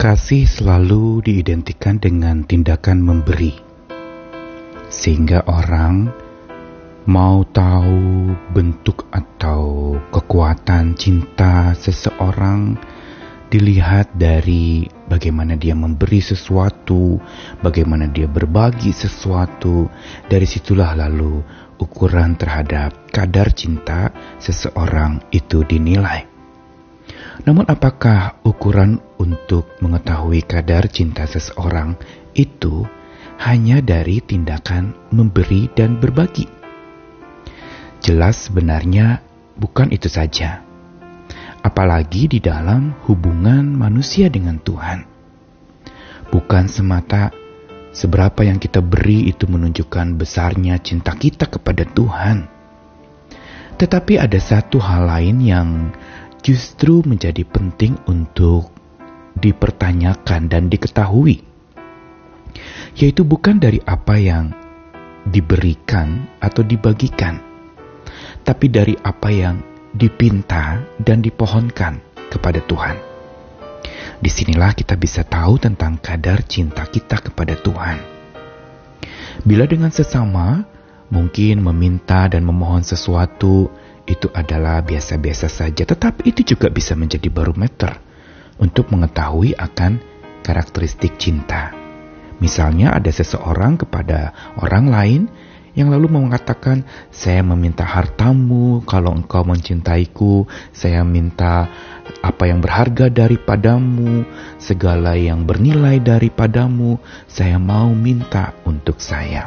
Kasih selalu diidentikan dengan tindakan memberi, sehingga orang mau tahu bentuk atau kekuatan cinta seseorang dilihat dari bagaimana dia memberi sesuatu, bagaimana dia berbagi sesuatu. Dari situlah lalu ukuran terhadap kadar cinta seseorang itu dinilai. Namun apakah ukuran untuk mengetahui kadar cinta seseorang itu hanya dari tindakan memberi dan berbagi? Jelas sebenarnya bukan itu saja. Apalagi di dalam hubungan manusia dengan Tuhan. Bukan semata seberapa yang kita beri itu menunjukkan besarnya cinta kita kepada Tuhan. Tetapi ada satu hal lain yang justru menjadi penting untuk dipertanyakan dan diketahui, yaitu bukan dari apa yang diberikan atau dibagikan, tapi dari apa yang dipinta dan dipohonkan kepada Tuhan. Di sinilah kita bisa tahu tentang kadar cinta kita kepada Tuhan. Bila dengan sesama, mungkin meminta dan memohon sesuatu itu adalah biasa-biasa saja, tetapi itu juga bisa menjadi barometer untuk mengetahui akan karakteristik cinta. Misalnya ada seseorang kepada orang lain yang lalu mengatakan, saya meminta hartamu kalau engkau mencintaiku, saya minta apa yang berharga daripadamu, segala yang bernilai daripadamu, saya mau minta untuk saya.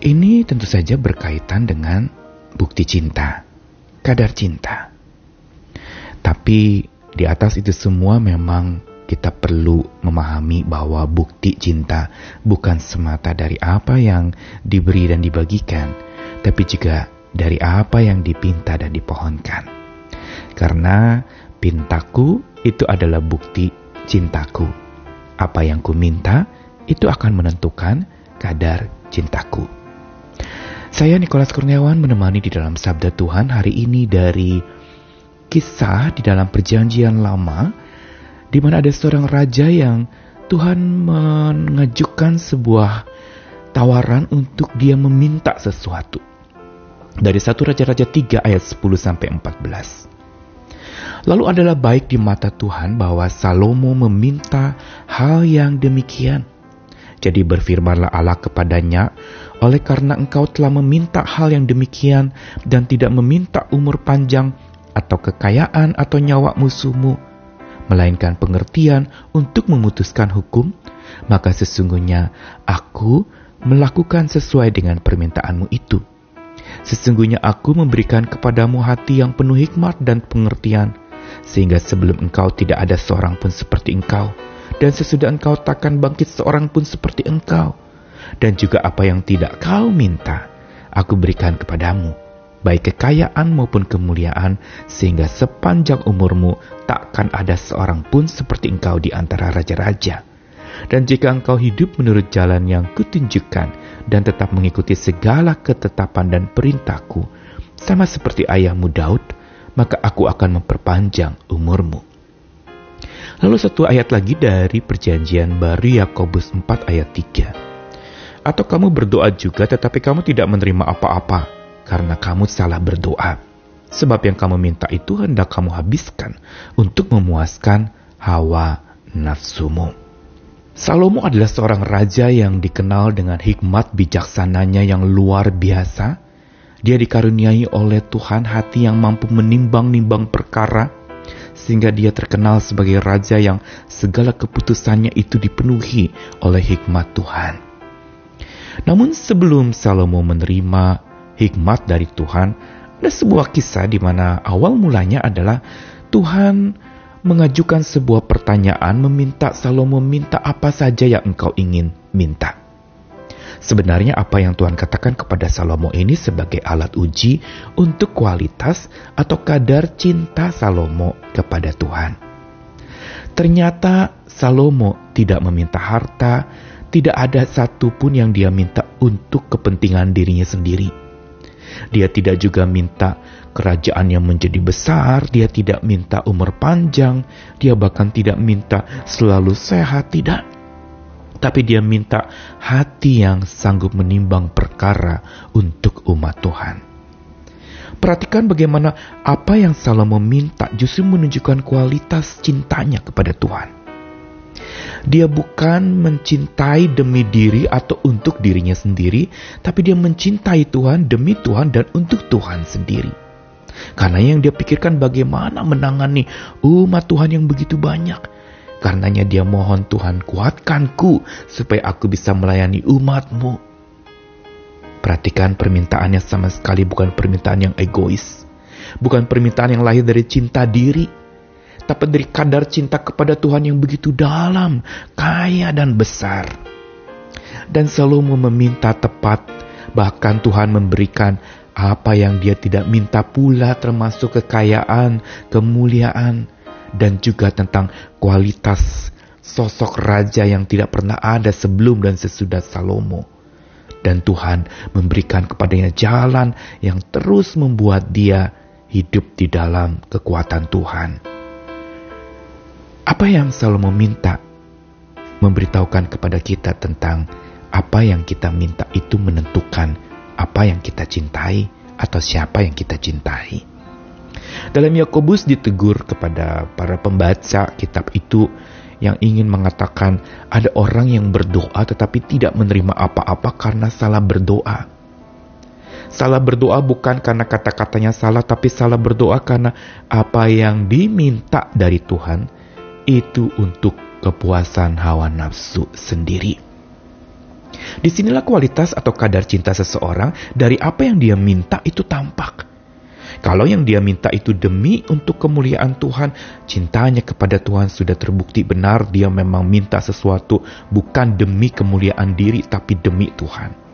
Ini tentu saja berkaitan dengan bukti cinta, kadar cinta. Tapi di atas itu semua memang kita perlu memahami bahwa bukti cinta bukan semata dari apa yang diberi dan dibagikan, tapi juga dari apa yang dipinta dan dipohonkan. Karena pintaku itu adalah bukti cintaku. Apa yang ku minta itu akan menentukan kadar cintaku. Saya Nikolas Kurniawan menemani di dalam Sabda Tuhan hari ini dari kisah di dalam perjanjian lama di mana ada seorang raja yang Tuhan mengajukan sebuah tawaran untuk dia meminta sesuatu. Dari satu Raja-Raja 3 ayat 10 sampai 14. Lalu adalah baik di mata Tuhan bahwa Salomo meminta hal yang demikian. Jadi berfirmanlah Allah kepadanya, oleh karena engkau telah meminta hal yang demikian dan tidak meminta umur panjang atau kekayaan atau nyawa musuhmu, melainkan pengertian untuk memutuskan hukum, maka sesungguhnya aku melakukan sesuai dengan permintaanmu itu. Sesungguhnya aku memberikan kepadamu hati yang penuh hikmat dan pengertian, sehingga sebelum engkau tidak ada seorang pun seperti engkau, dan sesudah engkau takkan bangkit seorang pun seperti engkau dan juga apa yang tidak kau minta, aku berikan kepadamu, baik kekayaan maupun kemuliaan, sehingga sepanjang umurmu takkan ada seorang pun seperti engkau di antara raja-raja. Dan jika engkau hidup menurut jalan yang kutunjukkan dan tetap mengikuti segala ketetapan dan perintahku, sama seperti ayahmu Daud, maka aku akan memperpanjang umurmu. Lalu satu ayat lagi dari perjanjian baru Yakobus 4 ayat 3. Atau kamu berdoa juga tetapi kamu tidak menerima apa-apa karena kamu salah berdoa. Sebab yang kamu minta itu hendak kamu habiskan untuk memuaskan hawa nafsumu. Salomo adalah seorang raja yang dikenal dengan hikmat bijaksananya yang luar biasa. Dia dikaruniai oleh Tuhan hati yang mampu menimbang-nimbang perkara, sehingga dia terkenal sebagai raja yang segala keputusannya itu dipenuhi oleh hikmat Tuhan. Namun sebelum Salomo menerima hikmat dari Tuhan, ada sebuah kisah di mana awal mulanya adalah Tuhan mengajukan sebuah pertanyaan meminta Salomo minta apa saja yang engkau ingin minta. Sebenarnya apa yang Tuhan katakan kepada Salomo ini sebagai alat uji untuk kualitas atau kadar cinta Salomo kepada Tuhan. Ternyata Salomo tidak meminta harta, tidak ada satupun yang dia minta untuk kepentingan dirinya sendiri. Dia tidak juga minta kerajaan yang menjadi besar, dia tidak minta umur panjang, dia bahkan tidak minta selalu sehat, tidak. Tapi dia minta hati yang sanggup menimbang perkara untuk umat Tuhan. Perhatikan bagaimana apa yang Salomo minta justru menunjukkan kualitas cintanya kepada Tuhan. Dia bukan mencintai demi diri atau untuk dirinya sendiri, tapi dia mencintai Tuhan demi Tuhan dan untuk Tuhan sendiri. Karena yang dia pikirkan bagaimana menangani umat Tuhan yang begitu banyak. Karenanya dia mohon Tuhan kuatkanku supaya aku bisa melayani umatmu. Perhatikan permintaannya sama sekali bukan permintaan yang egois. Bukan permintaan yang lahir dari cinta diri tapi dari kadar cinta kepada Tuhan yang begitu dalam, kaya dan besar. Dan selalu meminta tepat, bahkan Tuhan memberikan apa yang dia tidak minta pula termasuk kekayaan, kemuliaan, dan juga tentang kualitas sosok raja yang tidak pernah ada sebelum dan sesudah Salomo. Dan Tuhan memberikan kepadanya jalan yang terus membuat dia hidup di dalam kekuatan Tuhan. Apa yang selalu meminta memberitahukan kepada kita tentang apa yang kita minta itu menentukan apa yang kita cintai atau siapa yang kita cintai. Dalam Yakobus ditegur kepada para pembaca kitab itu yang ingin mengatakan ada orang yang berdoa tetapi tidak menerima apa-apa karena salah berdoa. Salah berdoa bukan karena kata-katanya salah tapi salah berdoa karena apa yang diminta dari Tuhan itu untuk kepuasan hawa nafsu sendiri. Di sinilah kualitas atau kadar cinta seseorang dari apa yang dia minta itu tampak. Kalau yang dia minta itu demi untuk kemuliaan Tuhan, cintanya kepada Tuhan sudah terbukti benar dia memang minta sesuatu bukan demi kemuliaan diri tapi demi Tuhan.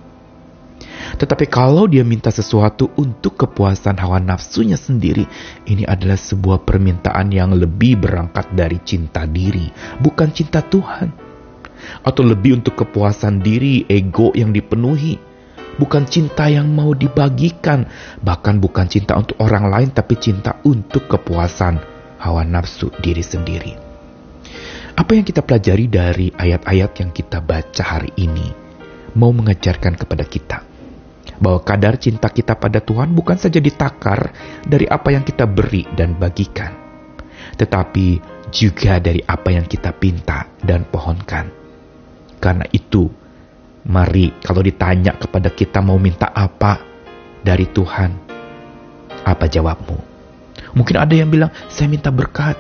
Tetapi kalau dia minta sesuatu untuk kepuasan hawa nafsunya sendiri, ini adalah sebuah permintaan yang lebih berangkat dari cinta diri, bukan cinta Tuhan. Atau lebih untuk kepuasan diri, ego yang dipenuhi. Bukan cinta yang mau dibagikan, bahkan bukan cinta untuk orang lain, tapi cinta untuk kepuasan hawa nafsu diri sendiri. Apa yang kita pelajari dari ayat-ayat yang kita baca hari ini mau mengajarkan kepada kita bahwa kadar cinta kita pada Tuhan bukan saja ditakar dari apa yang kita beri dan bagikan, tetapi juga dari apa yang kita pinta dan pohonkan. Karena itu, mari kalau ditanya kepada kita mau minta apa dari Tuhan, apa jawabmu? Mungkin ada yang bilang, saya minta berkat,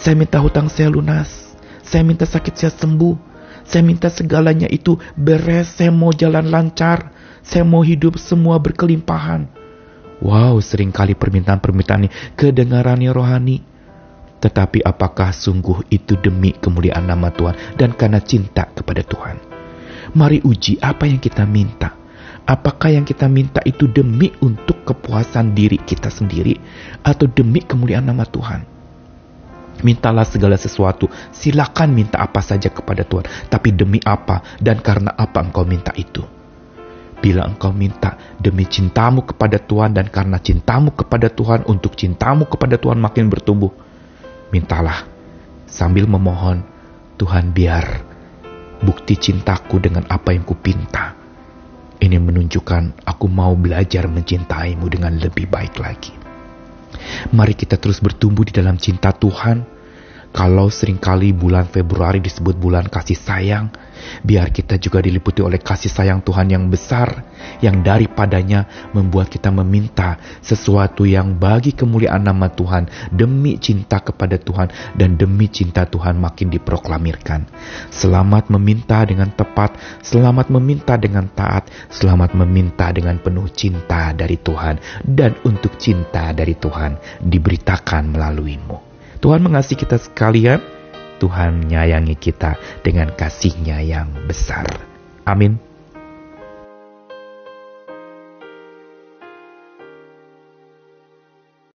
saya minta hutang saya lunas, saya minta sakit saya sembuh, saya minta segalanya itu beres, saya mau jalan lancar, saya mau hidup semua berkelimpahan. Wow, sering kali permintaan-permintaan ini kedengarannya rohani. Tetapi apakah sungguh itu demi kemuliaan nama Tuhan dan karena cinta kepada Tuhan? Mari uji apa yang kita minta. Apakah yang kita minta itu demi untuk kepuasan diri kita sendiri atau demi kemuliaan nama Tuhan? Mintalah segala sesuatu, silakan minta apa saja kepada Tuhan, tapi demi apa dan karena apa engkau minta itu? Bila engkau minta demi cintamu kepada Tuhan dan karena cintamu kepada Tuhan untuk cintamu kepada Tuhan makin bertumbuh, mintalah sambil memohon, Tuhan biar bukti cintaku dengan apa yang kupinta. Ini menunjukkan aku mau belajar mencintaimu dengan lebih baik lagi. Mari kita terus bertumbuh di dalam cinta Tuhan. Kalau sering kali bulan Februari disebut bulan kasih sayang, Biar kita juga diliputi oleh kasih sayang Tuhan yang besar, yang daripadanya membuat kita meminta sesuatu yang bagi kemuliaan nama Tuhan, demi cinta kepada Tuhan, dan demi cinta Tuhan makin diproklamirkan. Selamat meminta dengan tepat, selamat meminta dengan taat, selamat meminta dengan penuh cinta dari Tuhan, dan untuk cinta dari Tuhan diberitakan melaluimu. Tuhan mengasihi kita sekalian. Tuhan menyayangi kita dengan kasihnya yang besar. Amin.